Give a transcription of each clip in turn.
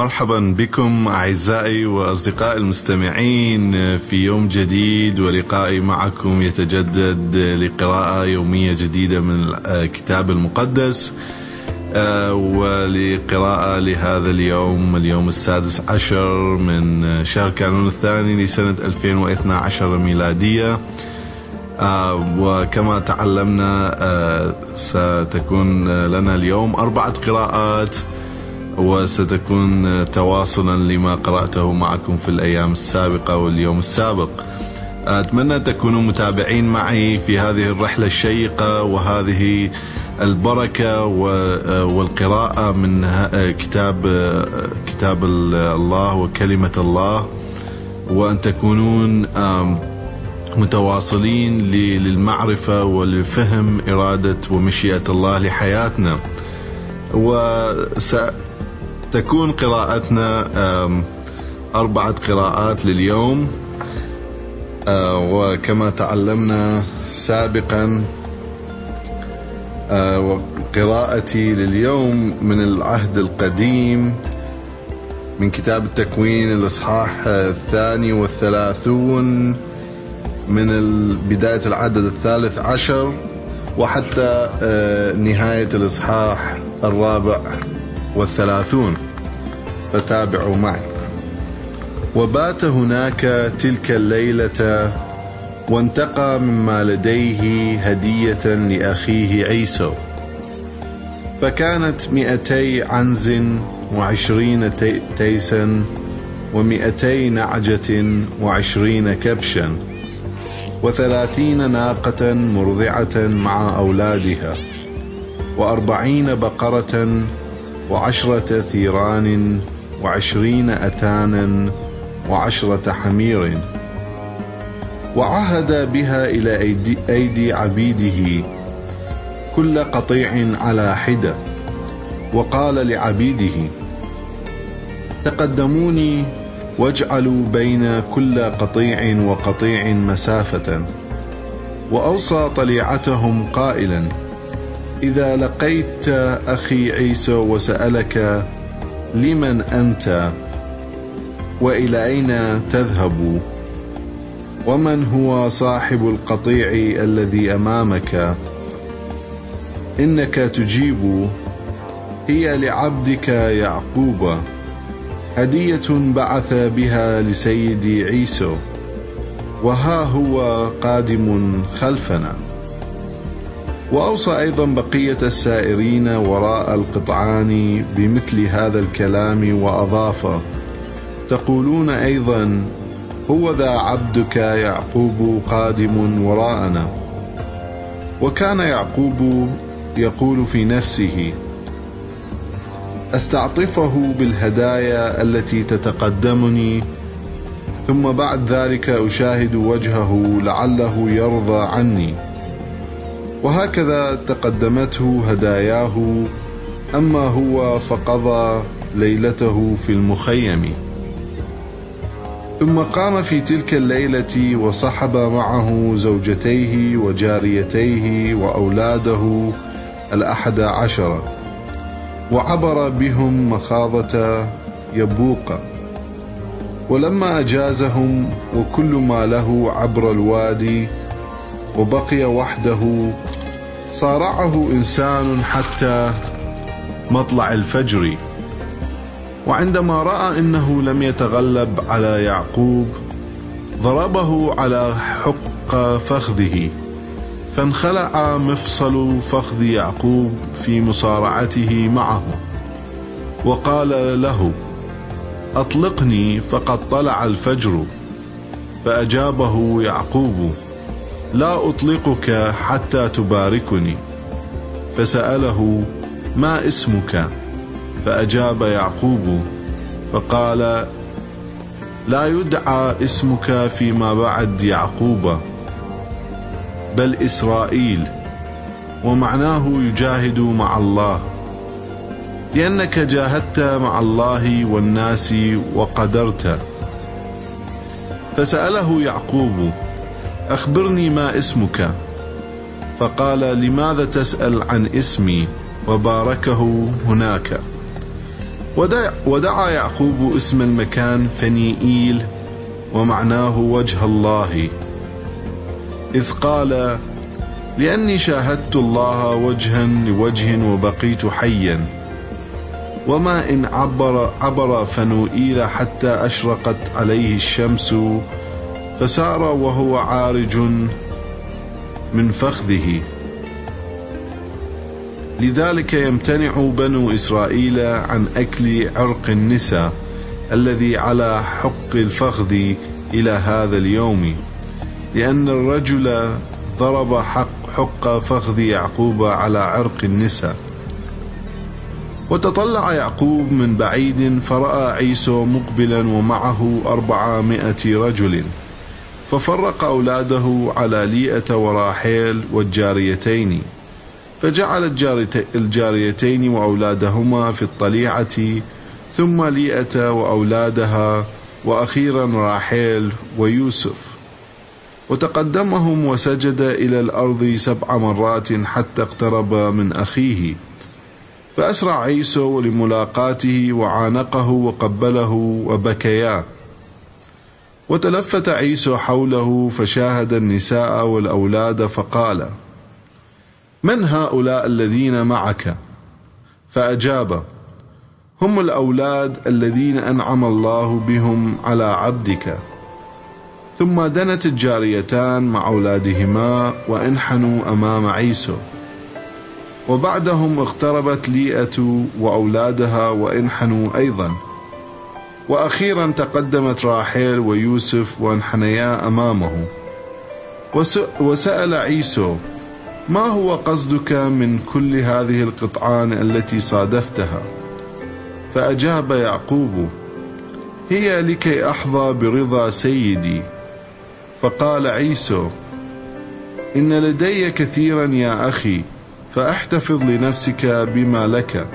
مرحبا بكم أعزائي وأصدقائي المستمعين في يوم جديد ولقائي معكم يتجدد لقراءة يومية جديدة من الكتاب المقدس ولقراءة لهذا اليوم اليوم السادس عشر من شهر كانون الثاني لسنة 2012 ميلادية. وكما تعلمنا ستكون لنا اليوم أربعة قراءات وستكون تواصلا لما قرأته معكم في الأيام السابقة واليوم السابق. أتمنى تكونوا متابعين معي في هذه الرحلة الشيقة وهذه البركة والقراءة من كتاب كتاب الله وكلمة الله. وأن تكونون متواصلين للمعرفة ولفهم إرادة ومشيئة الله لحياتنا. وس تكون قراءتنا أربعة قراءات لليوم. وكما تعلمنا سابقا وقراءتي لليوم من العهد القديم من كتاب التكوين الإصحاح الثاني والثلاثون من بداية العدد الثالث عشر وحتى نهاية الإصحاح الرابع. والثلاثون فتابعوا معي. وبات هناك تلك الليلة وانتقى مما لديه هدية لأخيه عيسو فكانت مئتي عنز وعشرين تيسا ومئتي نعجة وعشرين كبشا وثلاثين ناقة مرضعة مع أولادها وأربعين بقرة وعشرة ثيران وعشرين أتانا وعشرة حمير. وعهد بها إلى أيدي, أيدي عبيده كل قطيع على حدة. وقال لعبيده تقدموني واجعلوا بين كل قطيع وقطيع مسافة. وأوصى طليعتهم قائلا إذا لقيت أخي عيسى وسألك لمن أنت؟ وإلى أين تذهب؟ ومن هو صاحب القطيع الذي أمامك؟ إنك تجيب هي لعبدك يعقوب هدية بعث بها لسيدي عيسو وها هو قادم خلفنا. وأوصى أيضا بقية السائرين وراء القطعان بمثل هذا الكلام وأضاف تقولون أيضا هو ذا عبدك يعقوب قادم وراءنا. وكان يعقوب يقول في نفسه أستعطفه بالهدايا التي تتقدمني ثم بعد ذلك أشاهد وجهه لعله يرضى عني. وهكذا تقدمته هداياه أما هو فقضى ليلته في المخيم. ثم قام في تلك الليلة وصحب معه زوجتيه وجاريتيه وأولاده الأحد عشر وعبر بهم مخاضة يبوق. ولما أجازهم وكل ما له عبر الوادي وبقي وحده. صارعه إنسان حتى مطلع الفجر. وعندما رأى إنه لم يتغلب على يعقوب ضربه على حق فخذه فانخلع مفصل فخذ يعقوب في مصارعته معه. وقال له أطلقني فقد طلع الفجر. فأجابه يعقوب لا أطلقك حتى تباركني. فسأله ما اسمك؟ فأجاب يعقوب فقال لا يدعى اسمك فيما بعد يعقوب بل إسرائيل ومعناه يجاهد مع الله. لأنك جاهدت مع الله والناس وقدرت. فسأله يعقوب أخبرني ما اسمك. فقال لماذا تسأل عن اسمي؟ وباركه هناك. ودع ودعا يعقوب اسم المكان فنيئيل ومعناه وجه الله. إذ قال لأني شاهدت الله وجها لوجه وبقيت حيا. وما إن عبر, عبر فنوئيل حتى أشرقت عليه الشمس فسار وهو عارج من فخذه. لذلك يمتنع بنو إسرائيل عن أكل عرق النساء الذي على حق الفخذ إلى هذا اليوم لأن الرجل ضرب حق حق فخذ يعقوب على عرق النساء. وتطلع يعقوب من بعيد فرأى عيسو مقبلا ومعه أربعمائة رجل. ففرق أولاده على ليئة وراحيل والجاريتين فجعل الجاريتين وأولادهما في الطليعة ثم ليئة وأولادها وأخيرا راحيل ويوسف. وتقدمهم وسجد إلى الأرض سبع مرات حتى اقترب من أخيه. فأسرع عيسو لملاقاته وعانقه وقبله وبكيا. وتلفت عيسو حوله فشاهد النساء والأولاد فقال من هؤلاء الذين معك؟ فأجاب هم الأولاد الذين أنعم الله بهم على عبدك. ثم دنت الجاريتان مع أولادهما وانحنوا أمام عيسو وبعدهم اقتربت ليئة وأولادها وانحنوا أيضا. وأخيرا تقدمت راحيل ويوسف وانحنيا أمامه. وسأل عيسو ما هو قصدك من كل هذه القطعان التي صادفتها؟ فأجاب يعقوب هي لكي أحظى برضا سيدي. فقال عيسو إن لدي كثيرا يا أخي فأحتفظ لنفسك بما لك.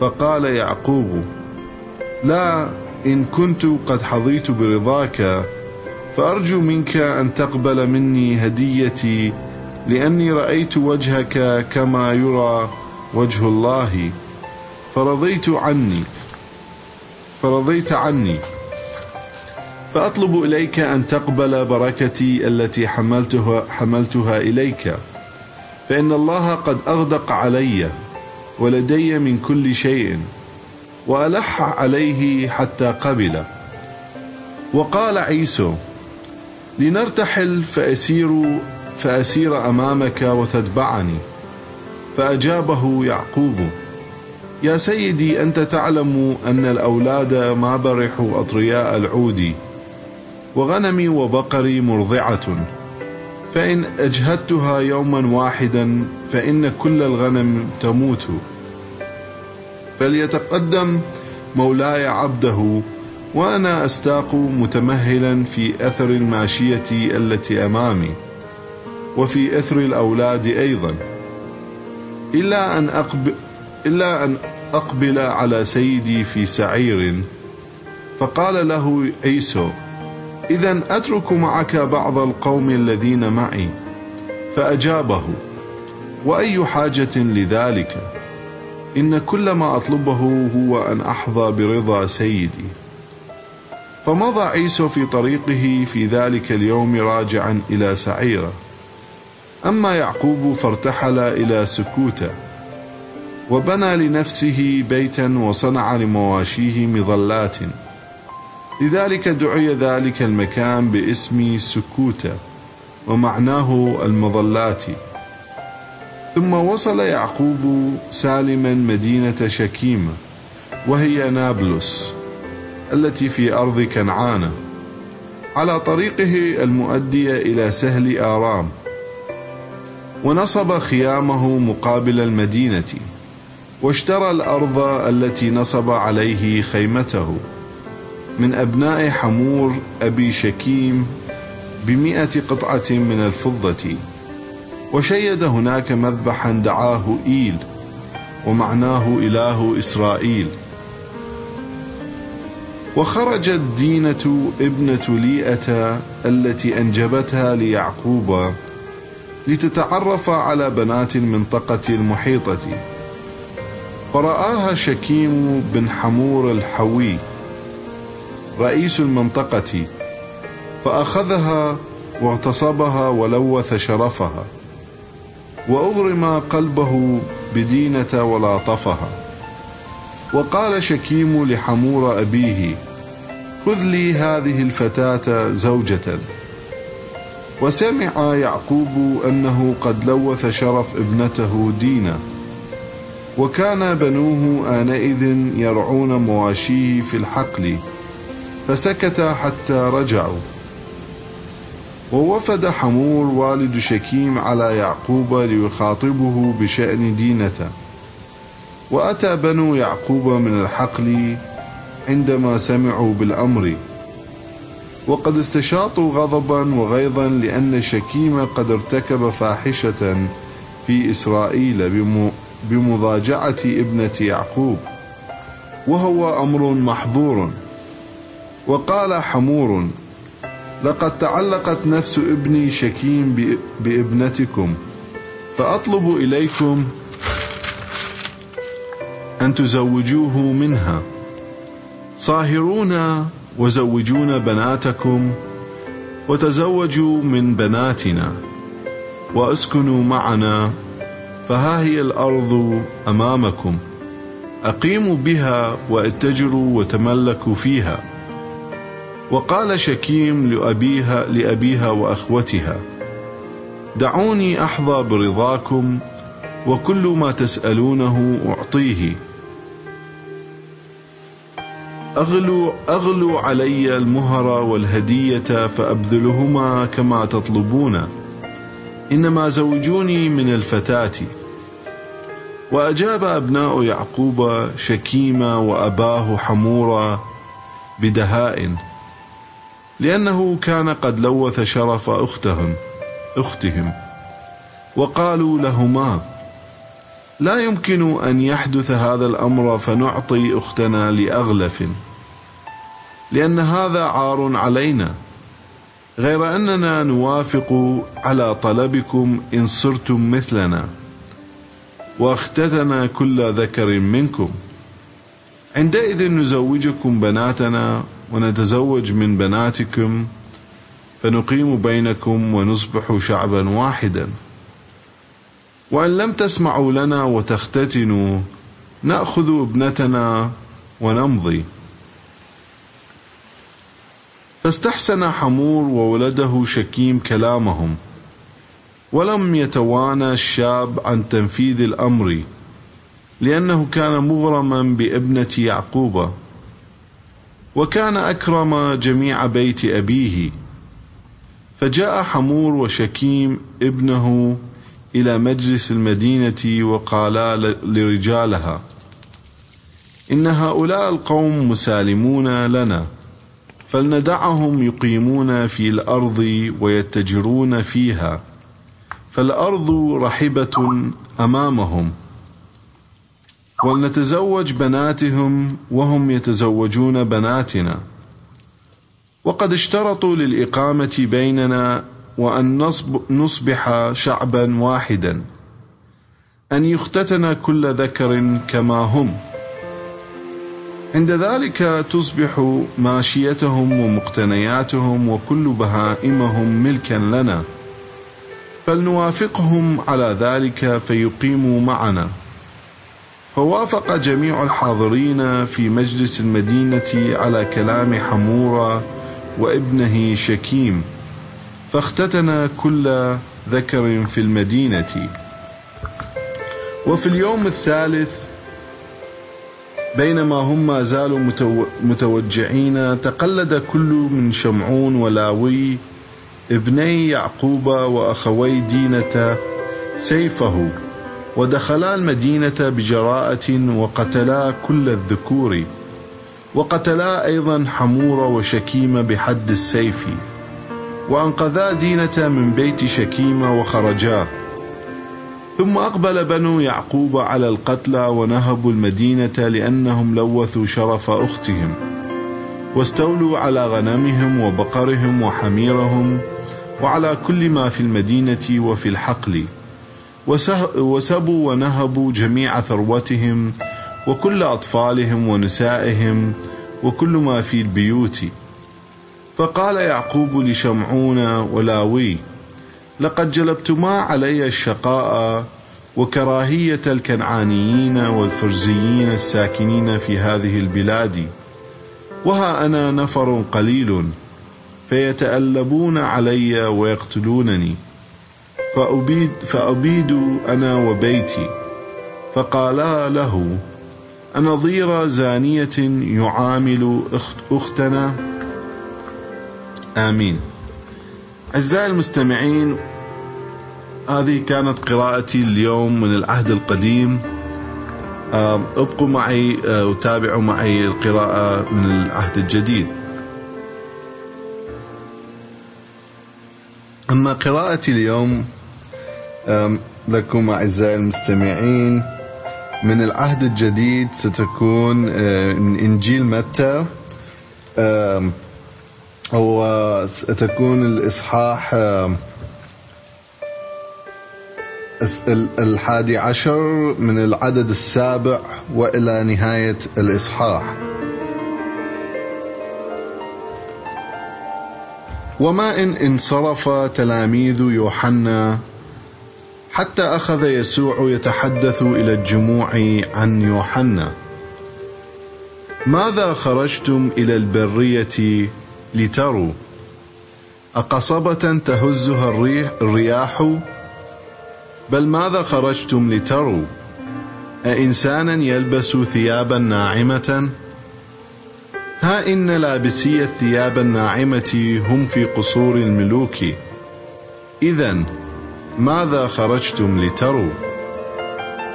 فقال يعقوب لا إن كنت قد حظيت برضاك فأرجو منك أن تقبل مني هديتي لأني رأيت وجهك كما يرى وجه الله. فرضيت عني فرضيت عني. فأطلب إليك أن تقبل بركتي التي حملتها, حملتها إليك. فإن الله قد أغدق علي ولدي من كل شيء. وألح عليه حتى قبل. وقال عيسو لنرتحل فأسير فأسير أمامك وتتبعني. فأجابه يعقوب يا سيدي أنت تعلم أن الأولاد ما برحوا أطرياء العود وغنمي وبقري مرضعة. فإن أجهدتها يوما واحدا فإن كل الغنم تموت. فليتقدم مولاي عبده وأنا أستاق متمهلا في أثر الماشية التي أمامي وفي إثر الأولاد أيضا. إلا أن أقبل, إلا أن أقبل على سيدي في سعير فقال له عيسو إذا أترك معك بعض القوم الذين معي. فأجابه وأي حاجة لذلك؟ إن كل ما أطلبه هو أن أحظى برضا سيدي. فمضى عيسو في طريقه في ذلك اليوم راجعا إلى سعيره. أما يعقوب فارتحل إلى سكوته وبنى لنفسه بيتا وصنع لمواشيه مظلات. لذلك دعي ذلك المكان باسم سكوتة ومعناه المظلات. ثم وصل يعقوب سالما مدينة شكيمة وهي نابلس التي في أرض كنعان على طريقه المؤدية إلى سهل آرام. ونصب خيامه مقابل المدينة واشترى الأرض التي نصب عليه خيمته. من أبناء حمور أبي شكيم بمئة قطعة من الفضة. وشيد هناك مذبحا دعاه إيل ومعناه إله إسرائيل. وخرجت دينة ابنة ليئة التي أنجبتها ليعقوب لتتعرف على بنات المنطقة المحيطة. فرآها شكيم بن حمور الحوي رئيس المنطقة فأخذها واغتصبها ولوث شرفها. وأغرم قلبه بدينة ولاطفها وقال شكيم لحمور أبيه خذ لي هذه الفتاة زوجة. وسمع يعقوب أنه قد لوث شرف ابنته دينا. وكان بنوه آنئذ يرعون مواشيه في الحقل فسكت حتى رجعوا. ووفد حمور والد شكيم على يعقوب ليخاطبه بشأن دينة وأتى بنو يعقوب من الحقل عندما سمعوا بالأمر. وقد استشاطوا غضبا وغيظا لأن شكيم قد ارتكب فاحشة في إسرائيل بمضاجعة ابنة يعقوب. وهو أمر محظور. وقال حمور لقد تعلقت نفس ابني شكيم بابنتكم فأطلب إليكم أن تزوجوه منها. صاهرونا وزوجونا بناتكم وتزوجوا من بناتنا وأسكنوا معنا فها هي الأرض أمامكم. أقيموا بها واتجروا وتملكوا فيها. وقال شكيم لأبيها, لأبيها وأخوتها دعوني أحظى برضاكم وكل ما تسألونه أعطيه. أغلوا, أغلوا علي المهر والهدية فأبذلهما كما تطلبون إنما زوجوني من الفتاة. وأجاب أبناء يعقوب شكيما وأباه حمورا بدهاء لأنه كان قد لوث شرف أختهم أختهم. وقالوا لهما لا يمكن أن يحدث هذا الأمر فنعطي أختنا لأغلف لأن هذا عار علينا. غير أننا نوافق على طلبكم إن صرتم مثلنا واختتنا كل ذكر منكم. عندئذ نزوجكم بناتنا ونتزوج من بناتكم فنقيم بينكم ونصبح شعبا واحدا. وإن لم تسمعوا لنا وتختتنوا نأخذ ابنتنا ونمضي. فاستحسن حمور وولده شكيم كلامهم ولم يتوانى الشاب عن تنفيذ الأمر لأنه كان مغرما بابنة يعقوب. وكان أكرم جميع بيت أبيه فجاء حمور وشكيم ابنه إلى مجلس المدينة وقالا لرجالها إن هؤلاء القوم مسالمون لنا فلندعهم يقيمون في الأرض ويتجرون فيها فالأرض رحبة أمامهم. ولنتزوج بناتهم وهم يتزوجون بناتنا. وقد اشترطوا للإقامة بيننا وأن نصبح شعبا واحدا أن يختتن كل ذكر كما هم. عند ذلك تصبح ماشيتهم ومقتنياتهم وكل بهائمهم ملكا لنا فلنوافقهم على ذلك فيقيموا معنا. فوافق جميع الحاضرين في مجلس المدينة على كلام حمورة وابنه شكيم فاختتن كل ذكر في المدينة. وفي اليوم الثالث بينما هم ما زالوا متوجعين تقلد كل من شمعون ولاوي ابني يعقوب وأخوي دينة سيفه. ودخلا المدينة بجراءة وقتلا كل الذكور وقتلا أيضا حمور وشكيم بحد السيف وأنقذا دينة من بيت شكيم وخرجا. ثم أقبل بنو يعقوب على القتلى ونهبوا المدينة لأنهم لوثوا شرف أختهم واستولوا على غنمهم وبقرهم وحميرهم وعلى كل ما في المدينة وفي الحقل. وسبوا ونهبوا جميع ثروتهم وكل أطفالهم ونسائهم وكل ما في البيوت. فقال يعقوب لشمعون ولاوي لقد جلبتما علي الشقاء وكراهية الكنعانيين والفرزيين الساكنين في هذه البلاد وها أنا نفر قليل فيتألبون علي ويقتلونني. فأبيد, فأبيد أنا وبيتي. فقالا له أنظير زانية يعامل أخت أختنا؟ آمين. أعزائي المستمعين هذه كانت قراءتي اليوم من العهد القديم. آه، ابقوا معي آه، وتابعوا معي القراءة من العهد الجديد. أما قراءتي اليوم لكم أعزائي المستمعين من العهد الجديد ستكون آه، من إنجيل متى. وستكون الإصحاح الحادي عشر من العدد السابع وإلى نهاية الإصحاح. وما إن انصرف تلاميذ يوحنا حتى أخذ يسوع يتحدث إلى الجموع عن يوحنا. ماذا خرجتم إلى البرية لتروا؟ أقصبة تهزها الرياح؟ بل ماذا خرجتم لتروا؟ أإنسانا يلبس ثيابا ناعمة؟ ها إن لابسي الثياب الناعمة هم في قصور الملوك. إذا ماذا خرجتم لتروا؟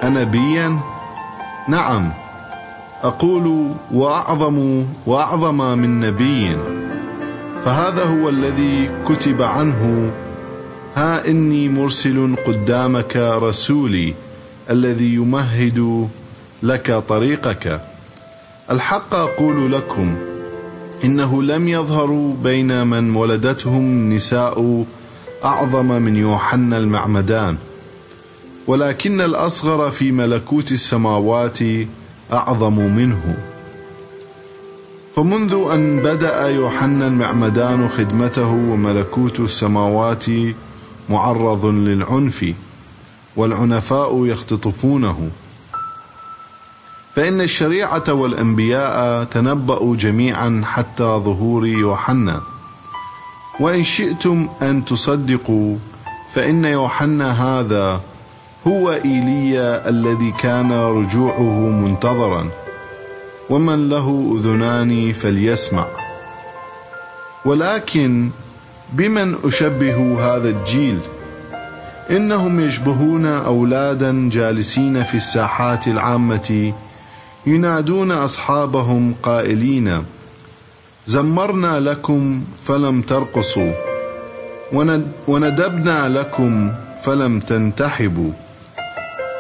أنبيا؟ نعم. أقول وأعظم وأعظم من نبي. فهذا هو الذي كتب عنه ها إني مرسل قدامك رسولي الذي يمهد لك طريقك. الحق أقول لكم إنه لم يظهروا بين من ولدتهم نساء أعظم من يوحنا المعمدان ولكن الأصغر في ملكوت السماوات أعظم منه. فمنذ أن بدأ يوحنا المعمدان خدمته وملكوت السماوات معرض للعنف والعنفاء يختطفونه. فإن الشريعة والأنبياء تنبأوا جميعا حتى ظهور يوحنا. وإن شئتم أن تصدقوا فإن يوحنا هذا هو إيليا الذي كان رجوعه منتظرا. ومن له أذنان فليسمع. ولكن بمن أشبه هذا الجيل؟ إنهم يشبهون أولادا جالسين في الساحات العامة ينادون أصحابهم قائلين زمرنا لكم فلم ترقصوا وندبنا لكم فلم تنتحبوا.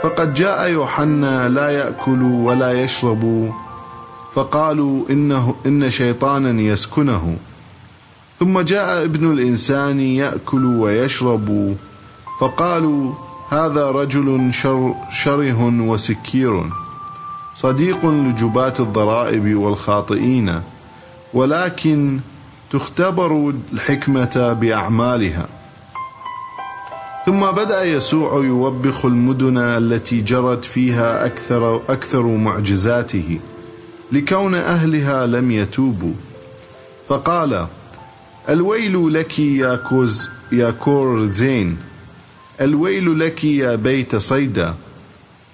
فقد جاء يوحنا لا يأكل ولا يشرب فقالوا إنه إن شيطانا يسكنه. ثم جاء ابن الإنسان يأكل ويشرب فقالوا هذا رجل شر شره وسكير صديق لجبات الضرائب والخاطئين. ولكن تختبر الحكمة بأعمالها. ثم بدأ يسوع يوبخ المدن التي جرت فيها أكثر, أكثر معجزاته لكون أهلها لم يتوبوا. فقال الويل لك يا كوز يا كورزين الويل لك يا بيت صيدا.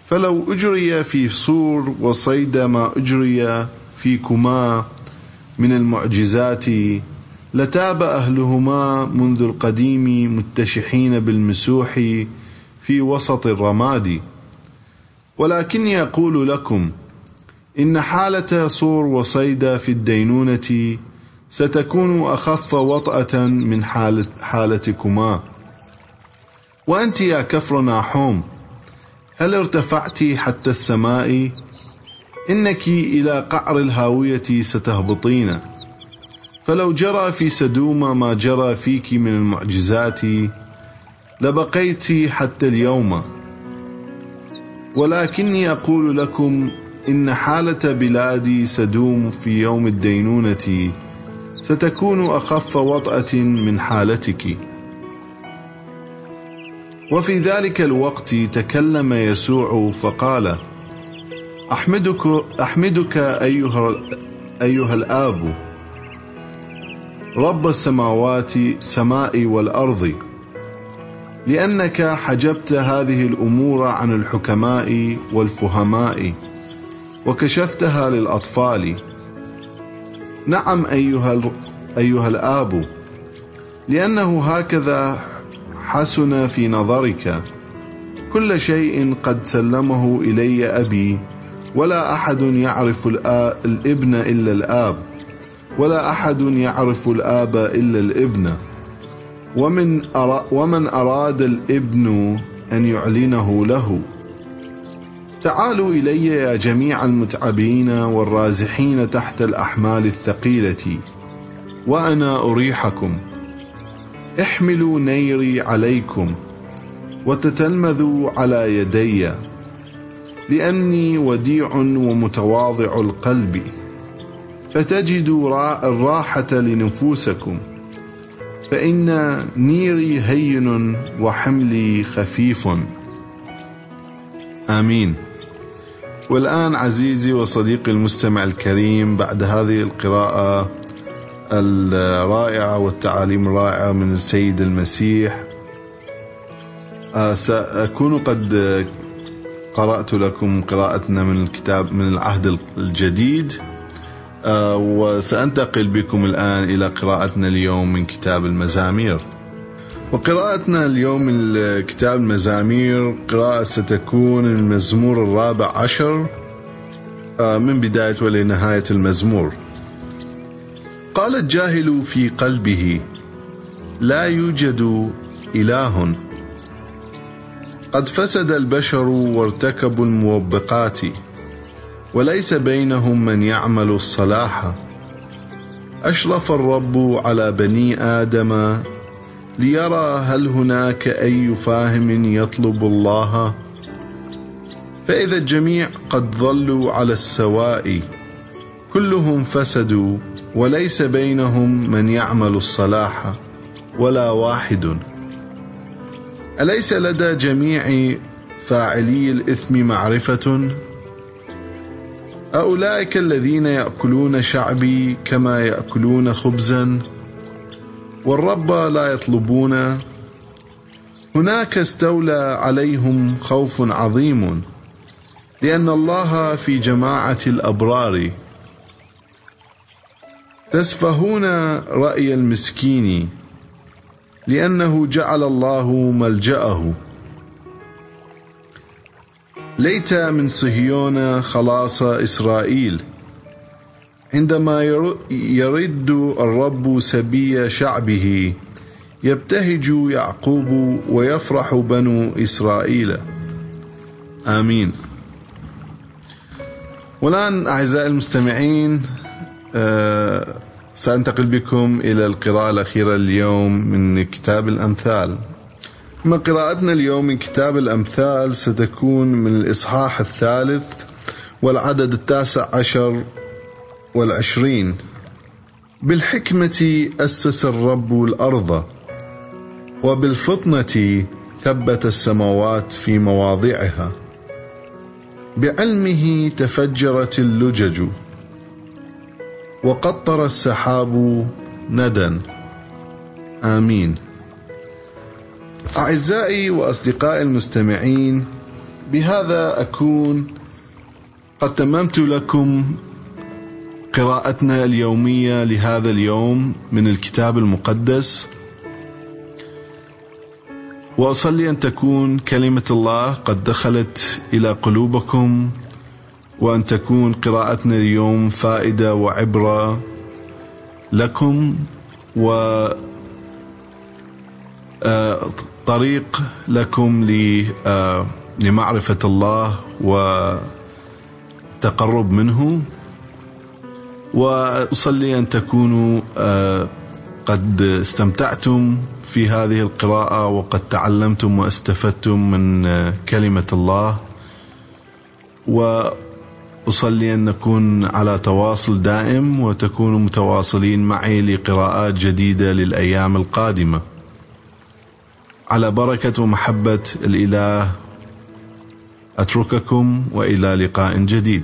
فلو أجري في صور وصيدا ما أجري فيكما من المعجزات لتاب أهلهما منذ القديم متشحين بالمسوح في وسط الرماد. ولكني أقول لكم إن حالة صور وصيد في الدينونة ستكون أخف وطأة من حالة حالتكما. وأنت يا كفر ناحوم هل ارتفعت حتى السماء؟ إنك إلى قعر الهاوية ستهبطين. فلو جرى في سدوم ما جرى فيك من المعجزات لبقيت حتى اليوم. ولكني أقول لكم إن حالة بلادي ستدوم في يوم الدينونة ستكون أخف وطأة من حالتك. وفي ذلك الوقت تكلم يسوع فقال أحمدك, أحمدك أيها, أيها الآب. رب السماوات سماء والأرض. لأنك حجبت هذه الأمور عن الحكماء والفهماء وكشفتها للأطفال. نعم أيها, أيها الآب لأنه هكذا حسن في نظرك. كل شيء قد سلمه إلي أبي. ولا أحد يعرف الإبن إلا الآب. ولا أحد يعرف الآب إلا الإبن. ومن, أرا ومن أراد الإبن أن يعلنه له. تعالوا إلي يا جميع المتعبين والرازحين تحت الأحمال الثقيلة. وأنا أريحكم. احملوا نيري عليكم. وتتلمذوا على يدي. لأني وديع ومتواضع القلب. فتجدوا الراحة لنفوسكم. فإن نيري هين وحملي خفيف. آمين. والآن عزيزي وصديقي المستمع الكريم بعد هذه القراءة الرائعة والتعاليم الرائعة من السيد المسيح آه، سأكون قد قرأت لكم قراءتنا من الكتاب من العهد الجديد آه، وسأنتقل بكم الآن إلى قراءتنا اليوم من كتاب المزامير. وقراءتنا اليوم من كتاب المزامير قراءة ستكون المزمور الرابع عشر آه، من بداية ولنهاية المزمور. قال الجاهل في قلبه لا يوجد إله قد فسد البشر وارتكبوا الموبقات وليس بينهم من يعمل الصلاح. أشرف الرب على بني آدم ليرى هل هناك أي فاهم يطلب الله. فإذا الجميع قد ظلوا على السواء كلهم فسدوا وليس بينهم من يعمل الصلاح ولا واحد. أليس لدى جميع فاعلي الإثم معرفة؟ أولئك الذين يأكلون شعبي كما يأكلون خبزا والرب لا يطلبون. هناك استولى عليهم خوف عظيم لأن الله في جماعة الأبرار. تسفهون رأي المسكين. لأنه جعل الله ملجأه. ليت من صهيون خلاص إسرائيل. عندما يرد الرب سبي شعبه يبتهج يعقوب ويفرح بنو إسرائيل. آمين. والآن أعزائي المستمعين آه، سأنتقل بكم إلى القراءة الأخيرة اليوم من كتاب الأمثال. أما قراءتنا اليوم من كتاب الأمثال ستكون من الإصحاح الثالث والعدد التاسع عشر والعشرين. بالحكمة أسس الرب الأرض وبالفطنة ثبت السماوات في مواضعها. بعلمه تفجرت اللجج. وقطر السحاب ندى. آمين. أعزائي وأصدقائي المستمعين بهذا أكون قد تممت لكم قراءتنا اليومية لهذا اليوم من الكتاب المقدس. وأصلي أن تكون كلمة الله قد دخلت إلى قلوبكم وأن تكون قراءتنا اليوم فائدة وعبرة لكم و آه، طريق لكم آه، لمعرفة الله وتقرب منه. وأصلي أن تكونوا آه، قد استمتعتم في هذه القراءة وقد تعلمتم وأستفدتم من كلمة الله. و أصلي أن نكون على تواصل دائم وتكونوا متواصلين معي لقراءات جديدة للأيام القادمة. على بركة ومحبة الإله أترككم وإلى لقاء جديد.